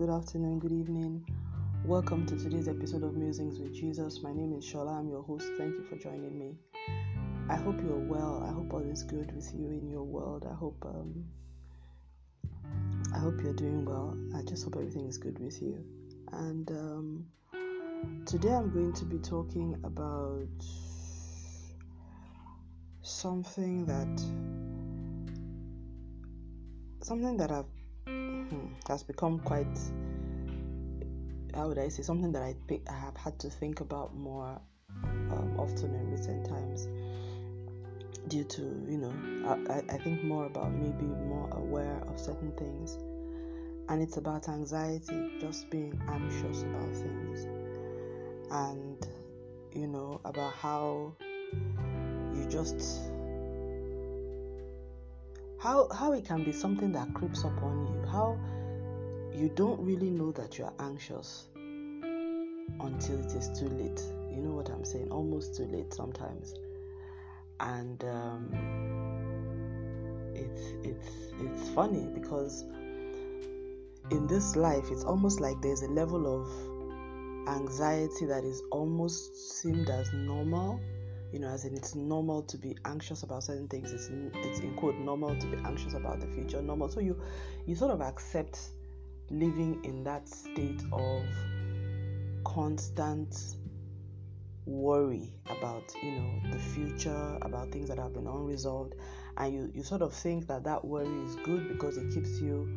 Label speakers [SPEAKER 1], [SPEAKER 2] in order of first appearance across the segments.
[SPEAKER 1] good afternoon, good evening. Welcome to today's episode of Musings with Jesus. My name is Shola. I'm your host. Thank you for joining me. I hope you're well. I hope all is good with you in your world. I hope um, I hope you're doing well. I just hope everything is good with you. And um, today I'm going to be talking about something that something that I've hmm, has become quite how would I say something that I think I have had to think about more um, often in recent times due to you know I, I think more about being more aware of certain things. And it's about anxiety just being anxious about things. And you know about how you just how how it can be something that creeps upon you how you don't really know that you're anxious until it is too late. You know what i'm saying? Almost too late sometimes. And um, it's it's it's funny because in this life it's almost like there's a level of anxiety that is almost seemed as normal you know as in it's normal to be anxious about certain things. It's it's in quote normal to be anxious about the future normal. So you you sort of accept living in that state of constant worry about you know the future about things that have been unresolved. And you you sort of think that that worry is good because it keeps you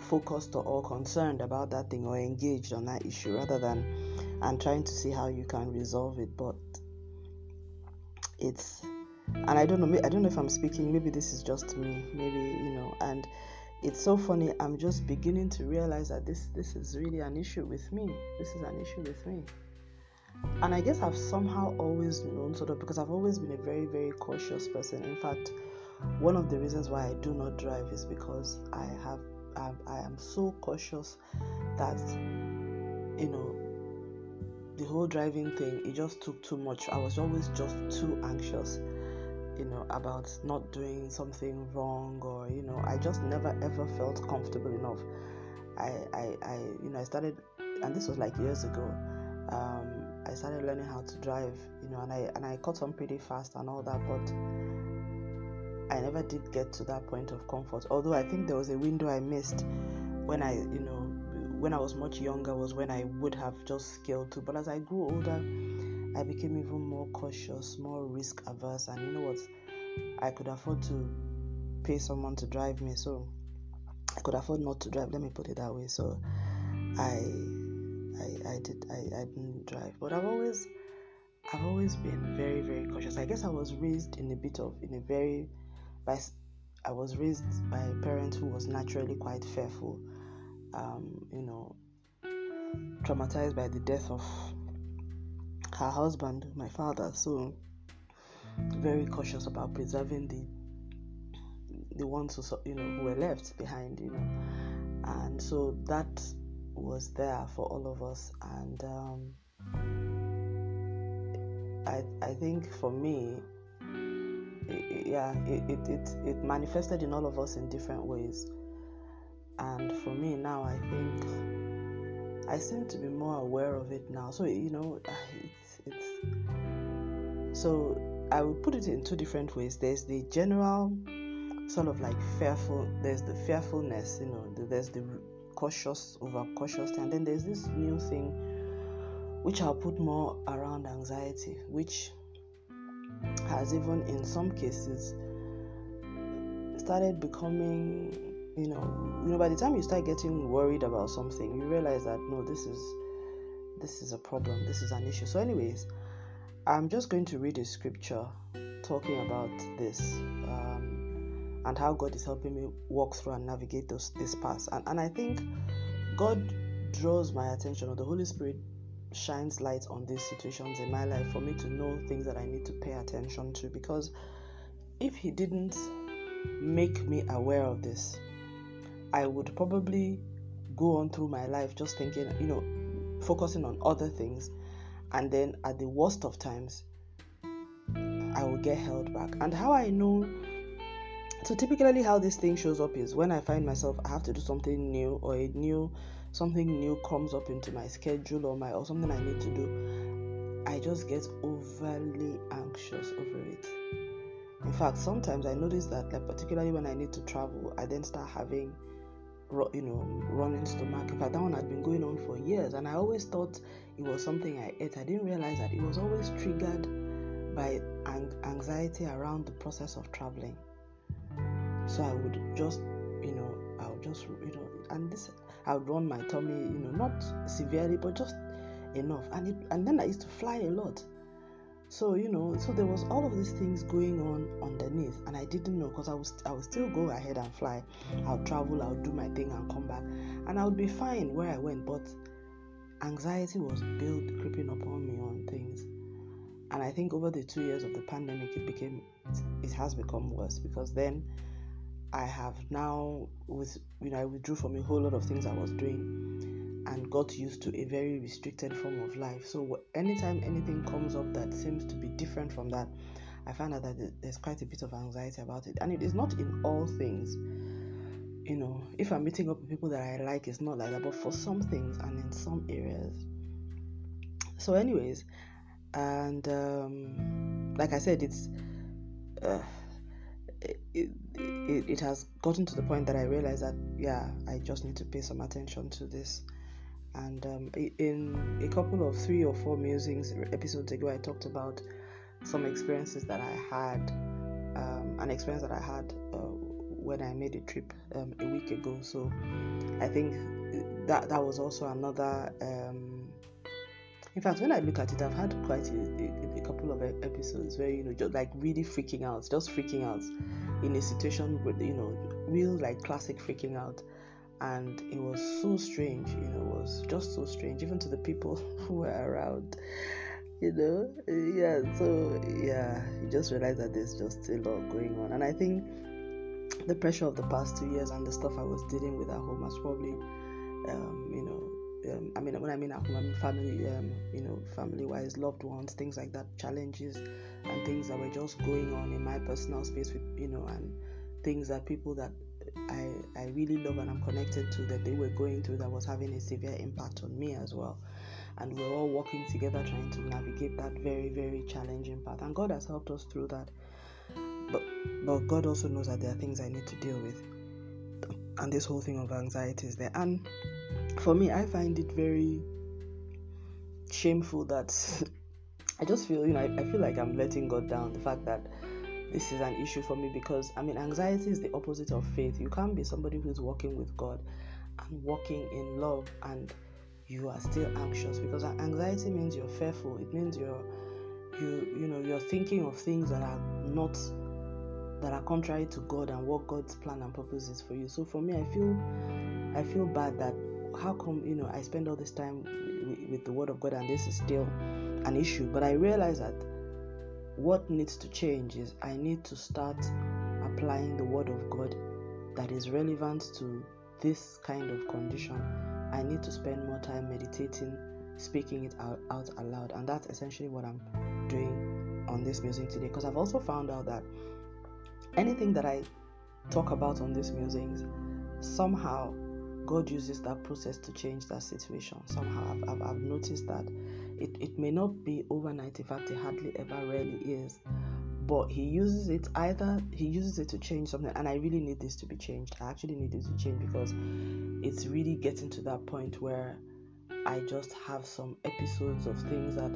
[SPEAKER 1] focused or concerned about that thing or engaged on that issue rather than and trying to see how you can resolve it. But it's and i don't know i don't know if i'm speaking maybe this is just me maybe you know and it's so funny i'm just beginning to realize that this this is really an issue with me this is an issue with me. And i guess i've somehow always known sort of because i've always been a very very cautious person. In fact one of the reasons why i do not drive is because i have i, I am so cautious that you know the whole driving thing it just took too much. I was always just too anxious you know about not doing something wrong or you know i just never ever felt comfortable enough. I i, I you know i started and this was like years ago um, i started learning how to drive you know and i and i caught on pretty fast and all that but i never did get to that point of comfort. Although i think there was a window i missed when i you know when i was much younger was when i would have just scaled to but as i grew older I became even more cautious, more risk averse, and you know what? I could afford to pay someone to drive me, so I could afford not to drive. Let me put it that way. So I, I, I did, I, I didn't drive, but I've always, I've always been very, very cautious. I guess I was raised in a bit of, in a very, by, I was raised by a parent who was naturally quite fearful. Um, you know, traumatized by the death of her husband, my father, so very cautious about preserving the the ones who you know who were left behind, you know, and so that was there for all of us, and um, I I think for me, yeah, it, it it it manifested in all of us in different ways, and for me now, I think. I seem to be more aware of it now. So you know, it's so I would put it in two different ways. There's the general sort of like fearful. There's the fearfulness, you know. There's the cautious, over cautious, and then there's this new thing, which I'll put more around anxiety, which has even in some cases started becoming you know you know by the time you start getting worried about something you realize that no this is this is a problem this is an issue. So anyways i'm just going to read a scripture talking about this um, and how god is helping me walk through and navigate those, this path. And, and i think god draws my attention or the holy spirit shines light on these situations in my life for me to know things that i need to pay attention to. Because if he didn't make me aware of this I would probably go on through my life just thinking, you know, focusing on other things. And then at the worst of times, I will get held back. And how I know so typically how this thing shows up is when i find myself i have to do something new or a new something new comes up into my schedule or my or something i need to do i just get overly anxious over it in fact sometimes i notice that like particularly when i need to travel i then start having you know running stomach in fact that one had been going on for years and i always thought it was something i ate i didn't realize that it was always triggered by anxiety around the process of traveling so I would just, you know, I would just, you know, and this, I would run my tummy, you know, not severely, but just enough. And it, and then I used to fly a lot. So you know, so there was all of these things going on underneath, and I didn't know because I was I would still go ahead and fly. I'll travel, I'll do my thing and come back, and I would be fine where I went. But anxiety was built creeping upon me on things, and I think over the two years of the pandemic, it became it has become worse because then I have now with you know I withdrew from a whole lot of things I was doing and got used to a very restricted form of life. So anytime anything comes up that seems to be different from that, I find out that there's quite a bit of anxiety about it. And it is not in all things. You know, if I'm meeting up with people that I like, it's not like that. But for some things and in some areas. So, anyways, and um, like I said, it's. Uh, it, it, it has gotten to the point that I realize that yeah, I just need to pay some attention to this. And um, in a couple of three or four musings episodes ago, I talked about some experiences that I had, um, an experience that I had uh, when I made a trip um, a week ago. So I think that that was also another um, in fact, when I look at it, I've had quite a, a, a, couple of episodes where you know, just like really freaking out, just freaking out in a situation with you know, real like classic freaking out, and it was so strange. You know, it was just so strange, even to the people who were around. You know, yeah. So yeah, you just realize that there's just a lot going on, and I think the pressure of the past two years and the stuff I was dealing with at home has probably, um, you know, um, I mean, when I mean at home, I mean family, um, you know, family wise, loved ones, things like that, challenges and things that were just going on in my personal space, with, you know, and things that people that I, I really love and I'm connected to that they were going through that was having a severe impact on me as well. And we're all working together trying to navigate that very, very challenging path. And God has helped us through that. But but God also knows that there are things I need to deal with. And this whole thing of anxiety is there. And for me, I find it very shameful that I just feel, you know, I, I, feel like I'm letting God down. The fact that this is an issue for me because, I mean, anxiety is the opposite of faith. You can't be somebody who's walking with God and walking in love and you are still anxious because anxiety means you're fearful. It means you're, you, you know, you're thinking of things that are not that are contrary to God and what God's plan and purpose is for you. So for me, I feel I feel bad that how come you know I spend all this time with the Word of God and this is still an issue? But I realize that what needs to change is I need to start applying the Word of God that is relevant to this kind of condition. I need to spend more time meditating, speaking it out, out aloud, and that's essentially what I'm doing on this music today. Because I've also found out that anything that I talk about on these musings somehow God uses that process to change that situation. Somehow, I've, I've, I've noticed that it, it may not be overnight. In fact, it hardly ever really is. But He uses it either He uses it to change something, and I really need this to be changed. I actually need it to change because it's really getting to that point where I just have some episodes of things that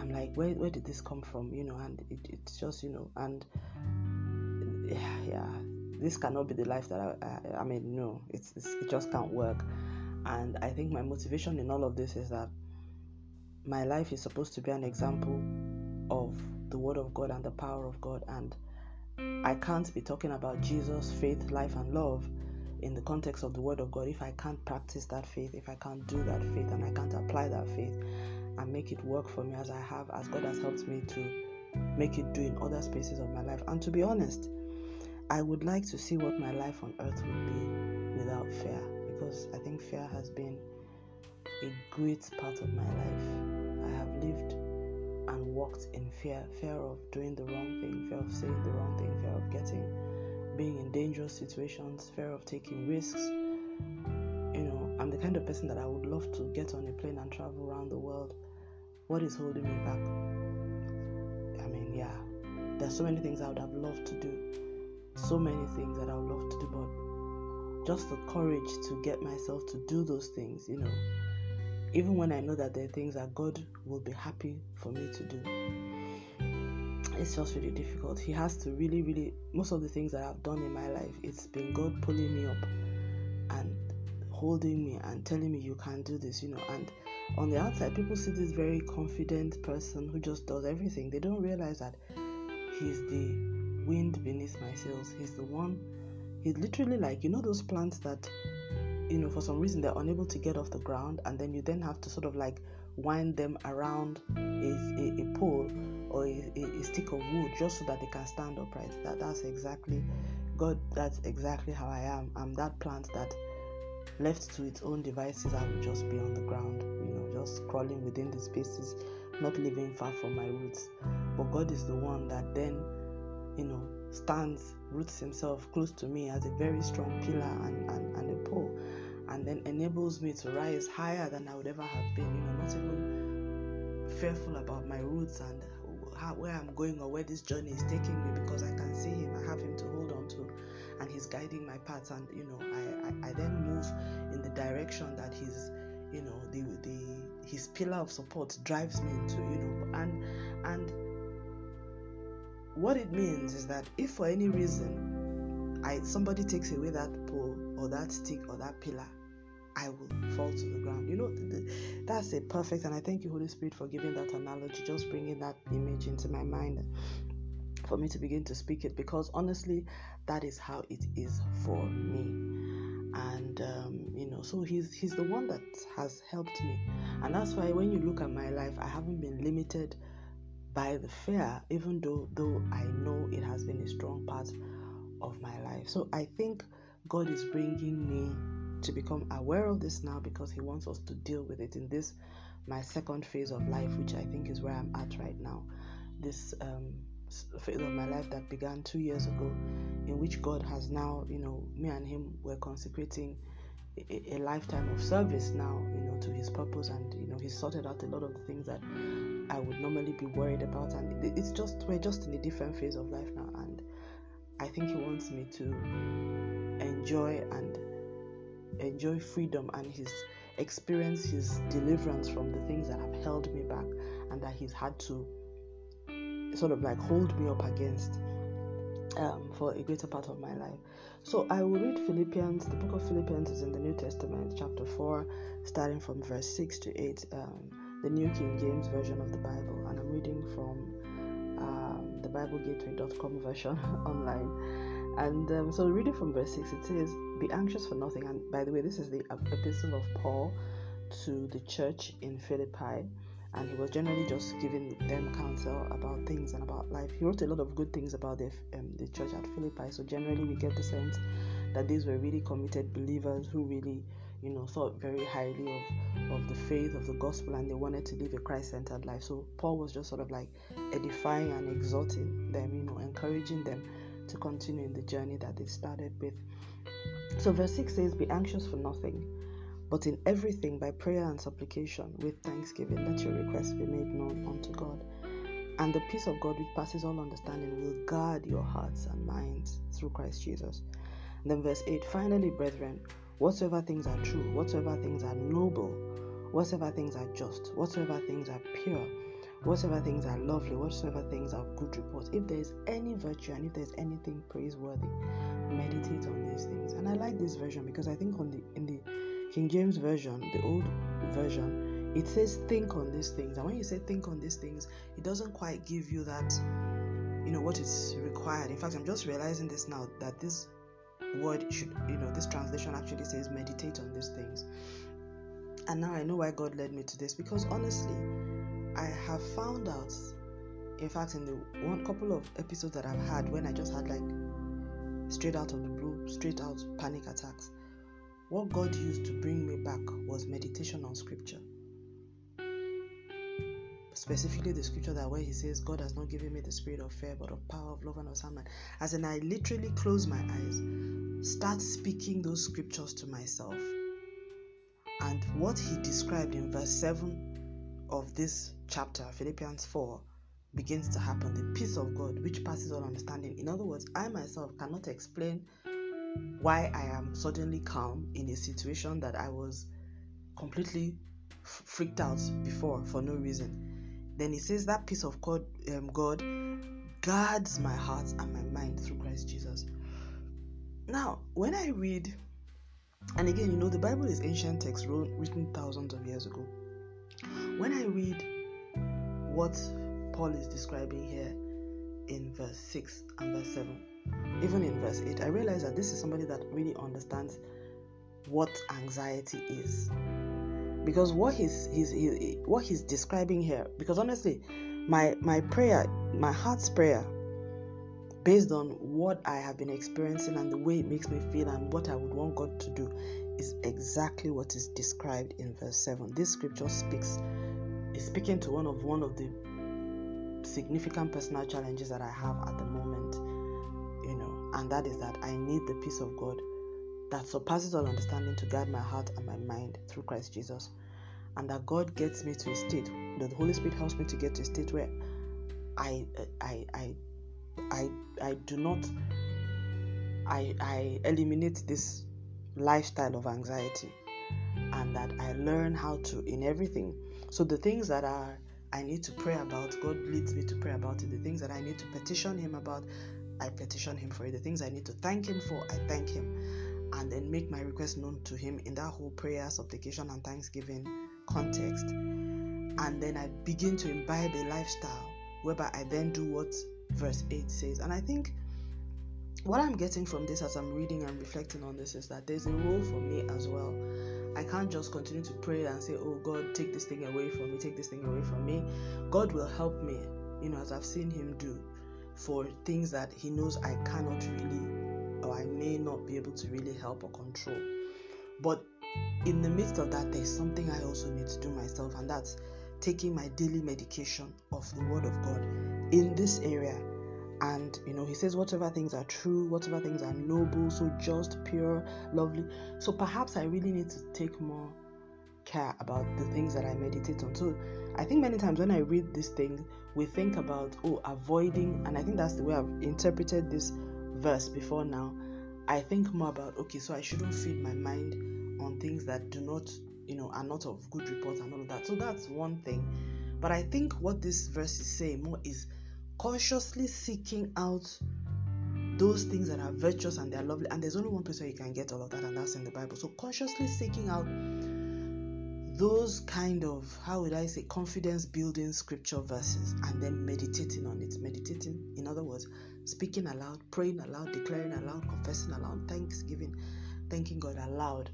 [SPEAKER 1] I'm like, where, where did this come from? You know, and it, it's just, you know, and yeah, yeah this cannot be the life that I, I, I mean, no, it's, it's, it just can't work. And I think my motivation in all of this is that my life is supposed to be an example of the Word of God and the power of God. And I can't be talking about Jesus, faith, life, and love in the context of the Word of God if I can't practice that faith, if I can't do that faith, and I can't apply that faith and make it work for me as I have, as God has helped me to make it do in other spaces of my life. And to be honest, I would like to see what my life on earth would be without fear because I think fear has been a great part of my life. I have lived and walked in fear fear of doing the wrong thing, fear of saying the wrong thing, fear of getting being in dangerous situations, fear of taking risks. You know, I'm the kind of person that I would love to get on a plane and travel around the world. What is holding me back? I mean, yeah, there's so many things I would have loved to do, so many things that I would love to do, but just the courage to get myself to do those things, you know, even when I know that there are things that God will be happy for me to do it's just really difficult. He has to really, really, most of the things that I've done in my life, it's been God pulling me up and holding me and telling me you can do this, you know. And on the outside, people see this very confident person who just does everything. They don't realize that he's the wind beneath my sails. He's the one, he's literally like, you know, those plants that, you know, for some reason they're unable to get off the ground, and then you then have to sort of like wind them around a, a, a pole or a, a, stick of wood just so that they can stand upright. That that's exactly God. That's exactly how I am. I'm that plant that left to its own devices, I would just be on the ground, you know, just crawling within the spaces, not living far from my roots. But God is the one that then, you know, stands, roots himself close to me as a very strong pillar and, and, and a pole and then enables me to rise higher than I would ever have been. You know, not even fearful about my roots and how, where I'm going or where this journey is taking me because I can see Him. I have Him to hold on to, and He's guiding my path. And you know, I, I, I then move in the direction that His, you know, the the His pillar of support drives me into. You know, and and what it means is that if for any reason I somebody takes away that pole or that stick or that pillar, I will fall to the ground. You know, that's a perfect, and I thank you, Holy Spirit, for giving that analogy, just bringing that image into my mind for me to begin to speak it because honestly, that is how it is for me. And um, you know, so he's he's the one that has helped me, and that's why when you look at my life, I haven't been limited by the fear, even though though I know it has been a strong part of my life. So I think God is bringing me to become aware of this now because He wants us to deal with it in this my second phase of life, which I think is where I'm at right now. This um, phase of my life that began two years ago, in which God has now, you know, me and Him were consecrating a, a, lifetime of service now, you know, to His purpose, and you know, He's sorted out a lot of the things that I would normally be worried about, and it's just we're just in a different phase of life now, and I think He wants me to enjoy and enjoy freedom and his experience his deliverance from the things that have held me back and that he's had to sort of like hold me up against um, for a greater part of my life. So I will read Philippians. The book of Philippians is in the New Testament, chapter 4, starting from verse 6 to 8, um, the New King James Version of the Bible. And I'm reading from um, the BibleGateway.com version online. And um, so, reading from verse 6, it says, Be anxious for nothing. And by the way, this is the epistle of Paul to the church in Philippi. And he was generally just giving them counsel about things and about life. He wrote a lot of good things about the, um, the church at Philippi. So, generally, we get the sense that these were really committed believers who really you know thought very highly of of the faith of the gospel and they wanted to live a christ-centered life so paul was just sort of like edifying and exhorting them you know encouraging them to continue in the journey that they started with. So, verse 6 says, Be anxious for nothing, but in everything by prayer and supplication with thanksgiving, let your requests be made known unto God. And the peace of God, which passes all understanding, will guard your hearts and minds through Christ Jesus. And then, verse 8 Finally, brethren, whatsoever things are true, whatsoever things are noble, whatsoever things are just, whatsoever things are pure whatsoever things are lovely, whatsoever things are good report, if there is any virtue and if there's anything praiseworthy, meditate on these things. And I like this version because I think on the in the King James version, the old version, it says think on these things. And when you say think on these things, it doesn't quite give you that, you know, what is required. In fact, I'm just realizing this now that this word should, you know, this translation actually says meditate on these things. And now I know why God led me to this because honestly, I have found out, in fact, in the one couple of episodes that I've had when I just had like straight out of the blue, straight out panic attacks, what God used to bring me back was meditation on scripture. Specifically the scripture that where he says, God has not given me the spirit of fear, but of power, of love, and of sound. As in, I literally close my eyes, start speaking those scriptures to myself. And what he described in verse 7 of this chapter, Philippians 4, begins to happen. The peace of God, which passes all understanding. In other words, I myself cannot explain why I am suddenly calm in a situation that I was completely freaked out before for no reason. Then he says that peace of God, um, God guards my heart and my mind through Christ Jesus. Now, when I read, and again, you know, the Bible is ancient text written thousands of years ago. When I read what Paul is describing here in verse 6 and verse 7, even in verse 8, I realize that this is somebody that really understands what anxiety is. Because what he's, he's, he, what he's describing here, because honestly, my my prayer, my heart's prayer, based on what I have been experiencing and the way it makes me feel and what I would want God to do, is exactly what is described in verse 7. This scripture speaks is speaking to one of one of the significant personal challenges that I have at the moment you know, and that is that I need the peace of God that surpasses all understanding to guard my heart and my mind through Christ Jesus. And that God gets me to a state, that the Holy Spirit helps me to get to a state where I I I I I do not I I eliminate this lifestyle of anxiety and that I learn how to in everything. So the things that are I need to pray about, God leads me to pray about it. The things that I need to petition Him about, I petition Him for it. The things I need to thank Him for, I thank Him. And then make my request known to Him in that whole prayer, supplication, and thanksgiving context. And then I begin to imbibe a lifestyle whereby I then do what verse 8 says. And I think what I'm getting from this as I'm reading and reflecting on this is that there's a role for me as well. I can't just continue to pray and say, Oh God, take this thing away from me, take this thing away from me. God will help me, you know, as I've seen Him do for things that he knows I cannot really or I may not be able to really help or control. But in the midst of that, there's something I also need to do myself, and that's taking my daily medication of the Word of God in this area. And you know, he says, whatever things are true, whatever things are noble, so just, pure, lovely. So perhaps I really need to take more care about the things that I meditate on. So I think many times when I read these things, we think about oh avoiding and i think that's the way i've interpreted this verse before now i think more about okay so i shouldn't feed my mind on things that do not you know are not of good report and all of that. So that's one thing. But i think what this verse is saying more is consciously seeking out those things that are virtuous and they're lovely. And there's only one place where you can get all of that and that's in the bible. So consciously seeking out those kind of how would I say confidence building scripture verses and then meditating on it. Meditating, in other words, speaking aloud, praying aloud, declaring aloud, confessing aloud, thanksgiving, thanking God aloud.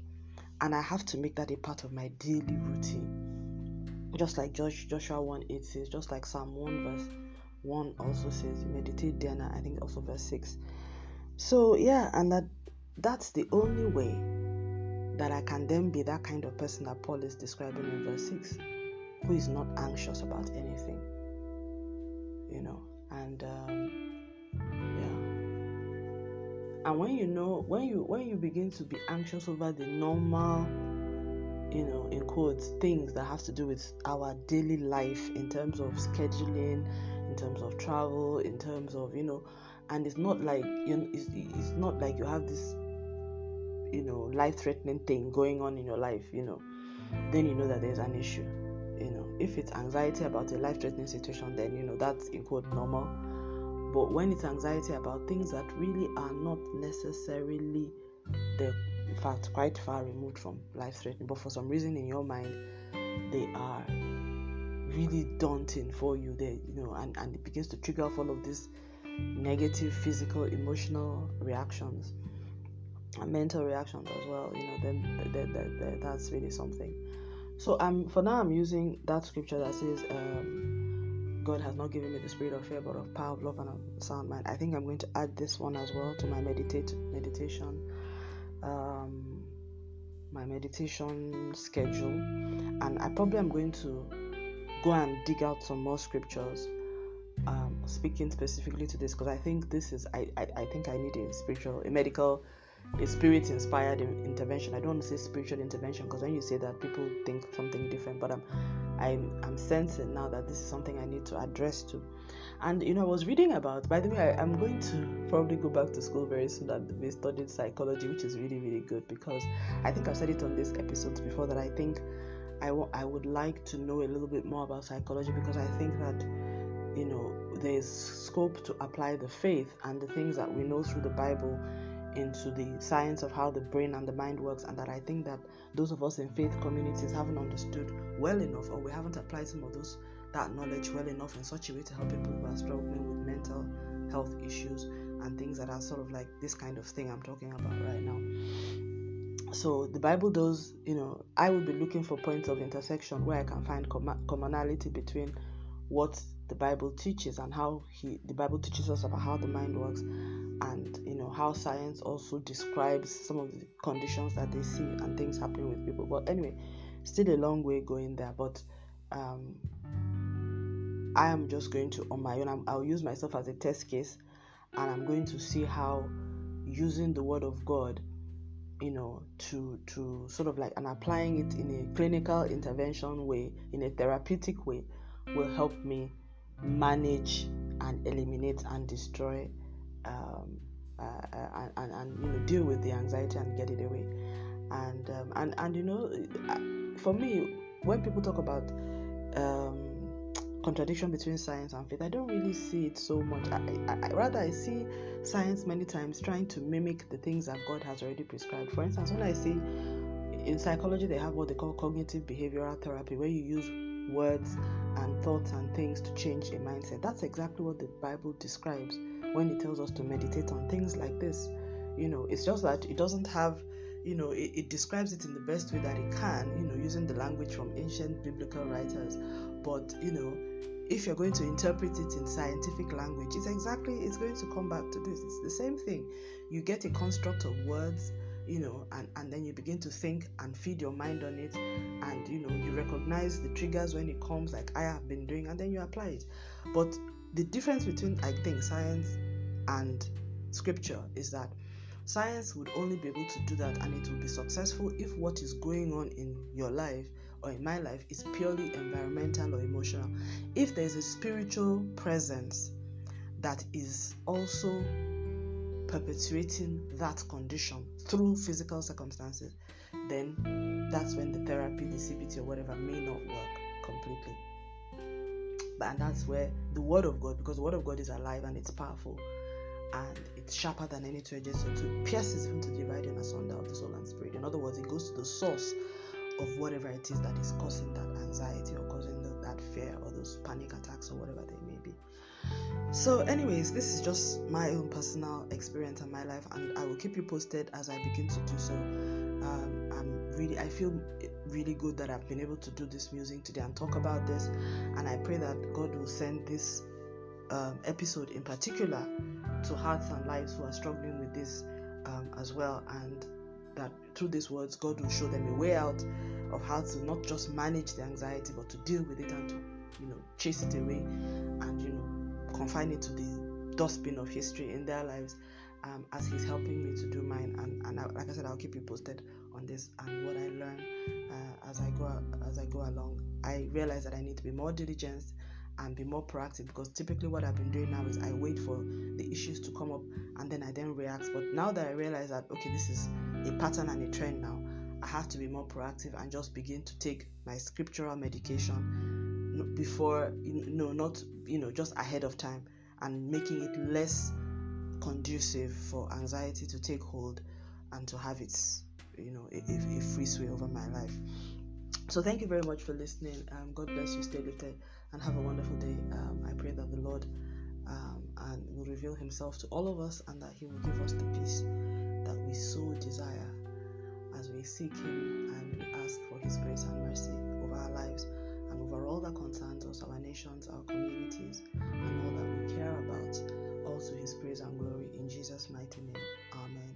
[SPEAKER 1] And I have to make that a part of my daily routine. Just like Joshua 1 8 says, just like Psalm 1 verse 1 also says, meditate there, and I think also verse 6. So yeah, and that that's the only way that I can then be that kind of person that Paul is describing in verse 6, who is not anxious about anything. You know, and um, yeah. And when you know, when you when you begin to be anxious over the normal, you know, in quotes, things that have to do with our daily life in terms of scheduling, in terms of travel, in terms of you know, and it's not like you know, it's, it's not like you have this you know life threatening thing going on in your life you know then you know that there's an issue you know. If it's anxiety about a life threatening situation then you know that's in quote normal. But when it's anxiety about things that really are not necessarily the in fact quite far removed from life threatening but for some reason in your mind they are really daunting for you they you know and, and it begins to trigger all of these negative physical emotional reactions mental reactions as well you know then that's really something. So i'm for now i'm using that scripture that says um, god has not given me the spirit of fear but of power of love and of sound mind. I think i'm going to add this one as well to my meditate meditation um, my meditation schedule. And i probably am going to go and dig out some more scriptures um, speaking specifically to this because I think this is I, I, I think I need a spiritual a medical a spirit inspired intervention. I don't want to say spiritual intervention because when you say that people think something different, but I'm I'm I'm sensing now that this is something I need to address to. And you know, I was reading about. By the way, I, am going to probably go back to school very soon and be studying psychology, which is really really good because I think I've said it on this episode before that I think I, w- I would like to know a little bit more about psychology because I think that you know there's scope to apply the faith and the things that we know through the Bible into the science of how the brain and the mind works and that I think that those of us in faith communities haven't understood well enough or we haven't applied some of those that knowledge well enough in such a way to help people who are struggling with mental health issues and things that are sort of like this kind of thing I'm talking about right now. So the Bible does, you know, I will be looking for points of intersection where I can find com- commonality between what the Bible teaches and how he the Bible teaches us about how the mind works and you know how science also describes some of the conditions that they see and things happening with people. But anyway, still a long way going there. But um, I am just going to on my own. i will use myself as a test case, and I'm going to see how using the Word of God, you know, to to sort of like and applying it in a clinical intervention way, in a therapeutic way, will help me manage and eliminate and destroy um, uh, uh, and, and, you know deal with the anxiety and get it away. And um, and and you know uh, for me when people talk about um, contradiction between science and faith i don't really see it so much. I, I, I, rather i see science many times trying to mimic the things that god has already prescribed. For instance when i see in psychology they have what they call cognitive behavioral therapy where you use words and thoughts and things to change a mindset. That's exactly what the Bible describes when it tells us to meditate on things like this. You know, it's just that it doesn't have, you know, it, it describes it in the best way that it can, you know, using the language from ancient biblical writers. But, you know, if you're going to interpret it in scientific language, it's exactly, it's going to come back to this. It's the same thing. You get a construct of words you know and and then you begin to think and feed your mind on it. And you know you recognize the triggers when it comes like i have been doing and then you apply it. But the difference between i think science and scripture is that science would only be able to do that and it will be successful if what is going on in your life or in my life is purely environmental or emotional. If there's a spiritual presence that is also perpetuating that condition through physical circumstances, then that's when the therapy, the CBT, or whatever may not work completely. But and that's where the Word of God, because the Word of God is alive and it's powerful and it's sharper than any two-edged sword, so it pierces even to dividing asunder of the soul and spirit. In other words, it goes to the source of whatever it is that is causing that anxiety or causing the, that fear or those panic attacks or whatever they. So, anyways, this is just my own personal experience and my life, and I will keep you posted as I begin to do so. Um, I'm really, I feel really good that I've been able to do this music today and talk about this, and I pray that God will send this um, episode in particular to hearts and lives who are struggling with this um, as well, and that through these words, God will show them a way out of how to not just manage the anxiety, but to deal with it and to, you know, chase it away and you know confine it to the dustbin of history in their lives um, as he's helping me to do mine and, and I, like i said i'll keep you posted on this and what i learn uh, as i go as i go along i realize that i need to be more diligent and be more proactive because typically what I've been doing now is I wait for the issues to come up and then I then react. But now that I realize that okay, this is a pattern and a trend now, I have to be more proactive and just begin to take my scriptural medication before you know not you know just ahead of time and making it less conducive for anxiety to take hold and to have its you know a, a free sway over my life. So thank you very much for listening. Um, god bless you. Stay lifted and have a wonderful day. Um, i pray that the lord um, and will reveal himself to all of us and that he will give us the peace that we so desire as we seek him and ask for his grace and mercy over our lives for all that concerns us, our nations, our communities, and all that we care about. Also, His praise and glory in Jesus' mighty name. Amen.